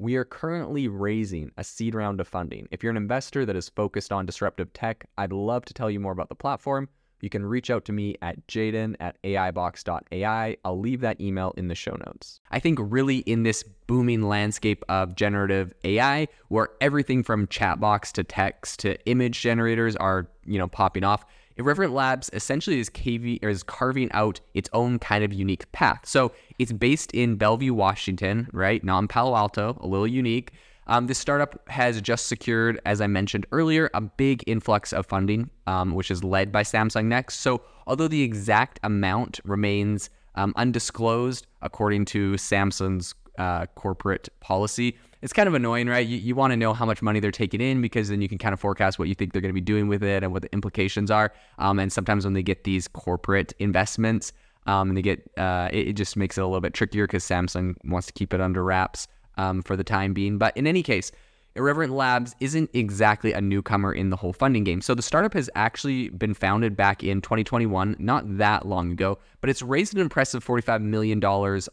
We are currently raising a seed round of funding. If you're an investor that is focused on disruptive tech, I'd love to tell you more about the platform. You can reach out to me at jaden at aibox.ai. I'll leave that email in the show notes. I think really in this booming landscape of generative AI, where everything from chatbox to text to image generators are, you know, popping off, Irreverent Labs essentially is, is carving out its own kind of unique path. So it's based in Bellevue, Washington, right? Not in Palo Alto, a little unique. Um, this startup has just secured, as I mentioned earlier, a big influx of funding, um, which is led by Samsung Next. So, although the exact amount remains um, undisclosed according to Samsung's uh, corporate policy, it's kind of annoying, right? You, you want to know how much money they're taking in because then you can kind of forecast what you think they're going to be doing with it and what the implications are. Um, and sometimes when they get these corporate investments, um, and they get uh, it, it, just makes it a little bit trickier because Samsung wants to keep it under wraps um, for the time being. But in any case, Irreverent Labs isn't exactly a newcomer in the whole funding game. So the startup has actually been founded back in 2021, not that long ago, but it's raised an impressive $45 million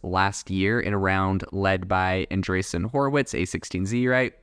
last year in a round led by Andreessen Horowitz, A16Z, right?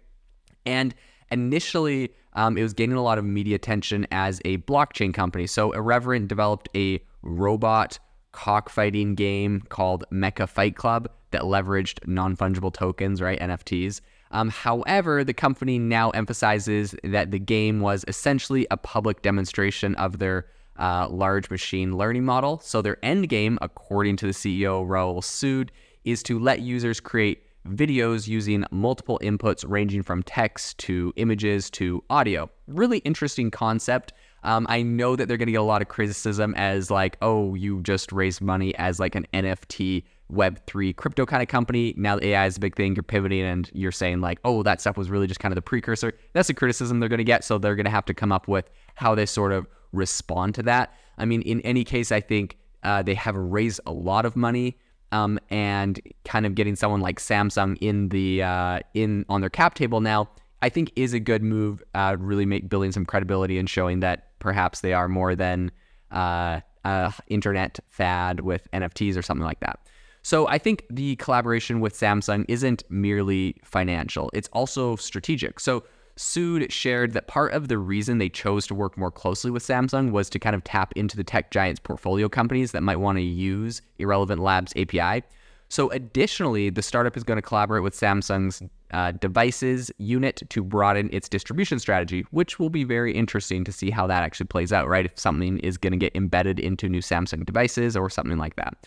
And initially, um, it was gaining a lot of media attention as a blockchain company. So Irreverent developed a robot cockfighting game called Mecha Fight Club that leveraged non fungible tokens, right? NFTs. Um, however, the company now emphasizes that the game was essentially a public demonstration of their uh, large machine learning model. So their end game, according to the CEO Rahul Sood, is to let users create videos using multiple inputs ranging from text to images to audio. Really interesting concept. Um, I know that they're going to get a lot of criticism as like, oh, you just raised money as like an NFT Web3 crypto kind of company. Now AI is a big thing. You're pivoting and you're saying, like, oh, that stuff was really just kind of the precursor. That's a criticism they're going to get. So they're going to have to come up with how they sort of respond to that. I mean, in any case, I think uh, they have raised a lot of money. Um, and kind of getting someone like Samsung in the uh, in on their cap table now, I think is a good move. Uh, really make building some credibility and showing that perhaps they are more than uh, a internet fad with NFTs or something like that. So I think the collaboration with Samsung isn't merely financial, it's also strategic. So Sood shared that part of the reason they chose to work more closely with Samsung was to kind of tap into the tech giant's portfolio companies that might want to use Irreverent Labs API. So, additionally, the startup is going to collaborate with Samsung's uh, devices unit to broaden its distribution strategy, which will be very interesting to see how that actually plays out, right? If something is going to get embedded into new Samsung devices or something like that.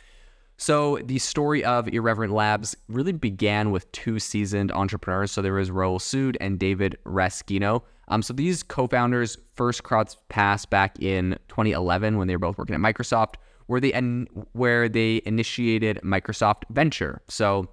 So the story of Irreverent Labs really began with two seasoned entrepreneurs. So there was Rahul Sood and David Raskino. Um, so these co-founders first crossed paths back in 2011 when they were both working at Microsoft, where they where they initiated Microsoft Venture. So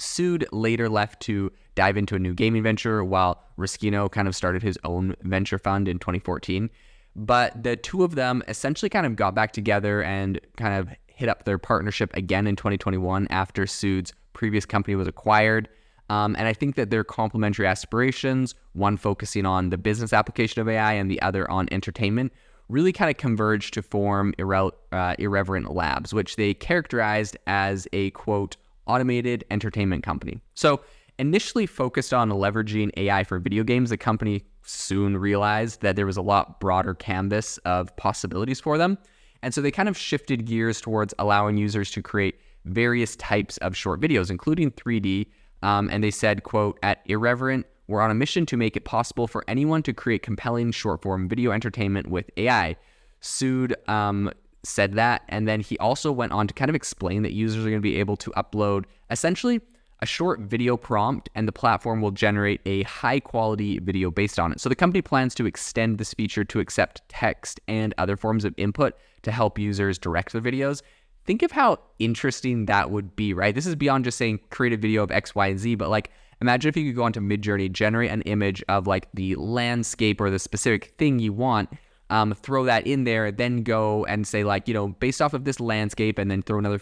Sood later left to dive into a new gaming venture, while Raskino kind of started his own venture fund in 2014. But the two of them essentially kind of got back together and kind of hit up their partnership again in 2021 after Sood's previous company was acquired. Um, and I think that their complementary aspirations, one focusing on the business application of AI and the other on entertainment, really kind of converged to form Irre- uh, Irreverent Labs, which they characterized as a quote, automated entertainment company. So, initially focused on leveraging AI for video games, the company soon realized that there was a lot broader canvas of possibilities for them. And so they kind of shifted gears towards allowing users to create various types of short videos, including 3D. Um, and they said, quote, at Irreverent, we're on a mission to make it possible for anyone to create compelling short form video entertainment with AI. Sood um, said that. And then he also went on to kind of explain that users are going to be able to upload essentially a short video prompt and the platform will generate a high quality video based on it. So the company plans to extend this feature to accept text and other forms of input to help users direct their videos. Think of how interesting that would be, right? This is beyond just saying create a video of X, Y, and Z, but like imagine if you could go onto Midjourney, generate an image of like the landscape or the specific thing you want, um, throw that in there, then go and say like, you know, based off of this landscape, and then throw another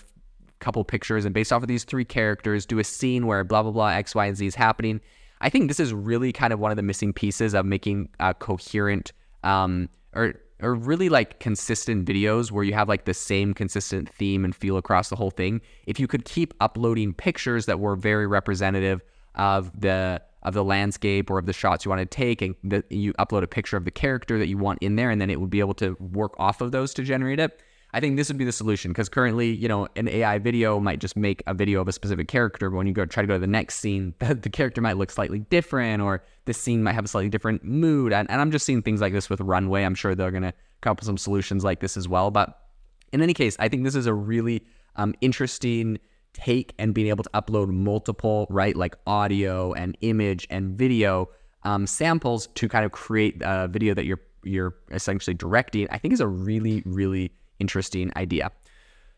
couple pictures, and based off of these three characters, do a scene where blah blah blah X, Y, and Z is happening. I think this is really kind of one of the missing pieces of making a coherent um, or or really like consistent videos where you have like the same consistent theme and feel across the whole thing. If you could keep uploading pictures that were very representative of the of the landscape or of the shots you want to take and the, you upload a picture of the character that you want in there and then it would be able to work off of those to generate it i think this would be the solution because currently you know an ai video might just make a video of a specific character but when you go try to go to the next scene the, the character might look slightly different or the scene might have a slightly different mood and, and i'm just seeing things like this with runway. I'm sure they're going to come up with some solutions like this as well but in any case i think this is a really um, interesting take and being able to upload multiple, right, like audio and image and video um, samples to kind of create a video that you're you're essentially directing, I think is a really really interesting idea.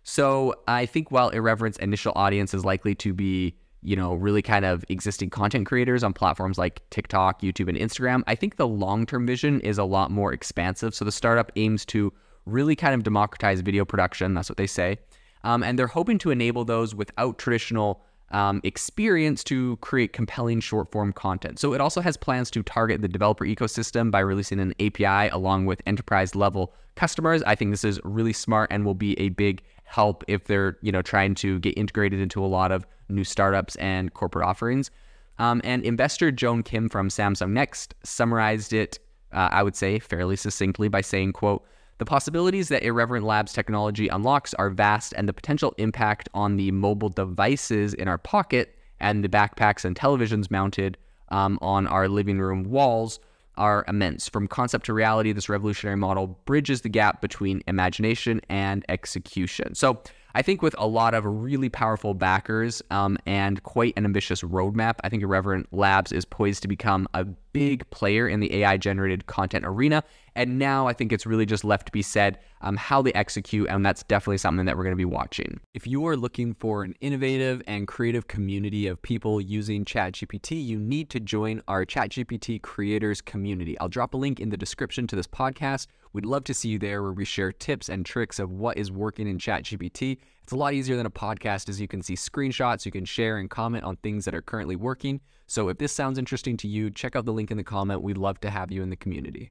So I think while Irreverent's initial audience is likely to be you know really kind of existing content creators on platforms like TikTok, YouTube, and Instagram, I think the long term vision is a lot more expansive. So the startup aims to really kind of democratize video production. That's what they say. Um, and they're hoping to enable those without traditional um, experience to create compelling short form content. So it also has plans to target the developer ecosystem by releasing an API along with enterprise level customers. I think this is really smart and will be a big help if they're you know trying to get integrated into a lot of new startups and corporate offerings. Um, and investor Joan Kim from Samsung Next summarized it, uh, I would say, fairly succinctly by saying, "quote." The possibilities that Irreverent Labs technology unlocks are vast, and the potential impact on the mobile devices in our pocket and the backpacks and televisions mounted um, on our living room walls are immense. From concept to reality, this revolutionary model bridges the gap between imagination and execution. So, I think with a lot of really powerful backers um, and quite an ambitious roadmap, I think Irreverent Labs is poised to become a big player in the AI generated content arena. And now I think it's really just left to be said um, how they execute, and that's definitely something that we're going to be watching. If you are looking for an innovative and creative community of people using ChatGPT, you need to join our ChatGPT creators community. I'll drop a link in the description to this podcast. We'd love to see you there where we share tips and tricks of what is working in ChatGPT. It's a lot easier than a podcast as you can see screenshots, you can share and comment on things that are currently working. So if this sounds interesting to you, check out the link in the comment. We'd love to have you in the community.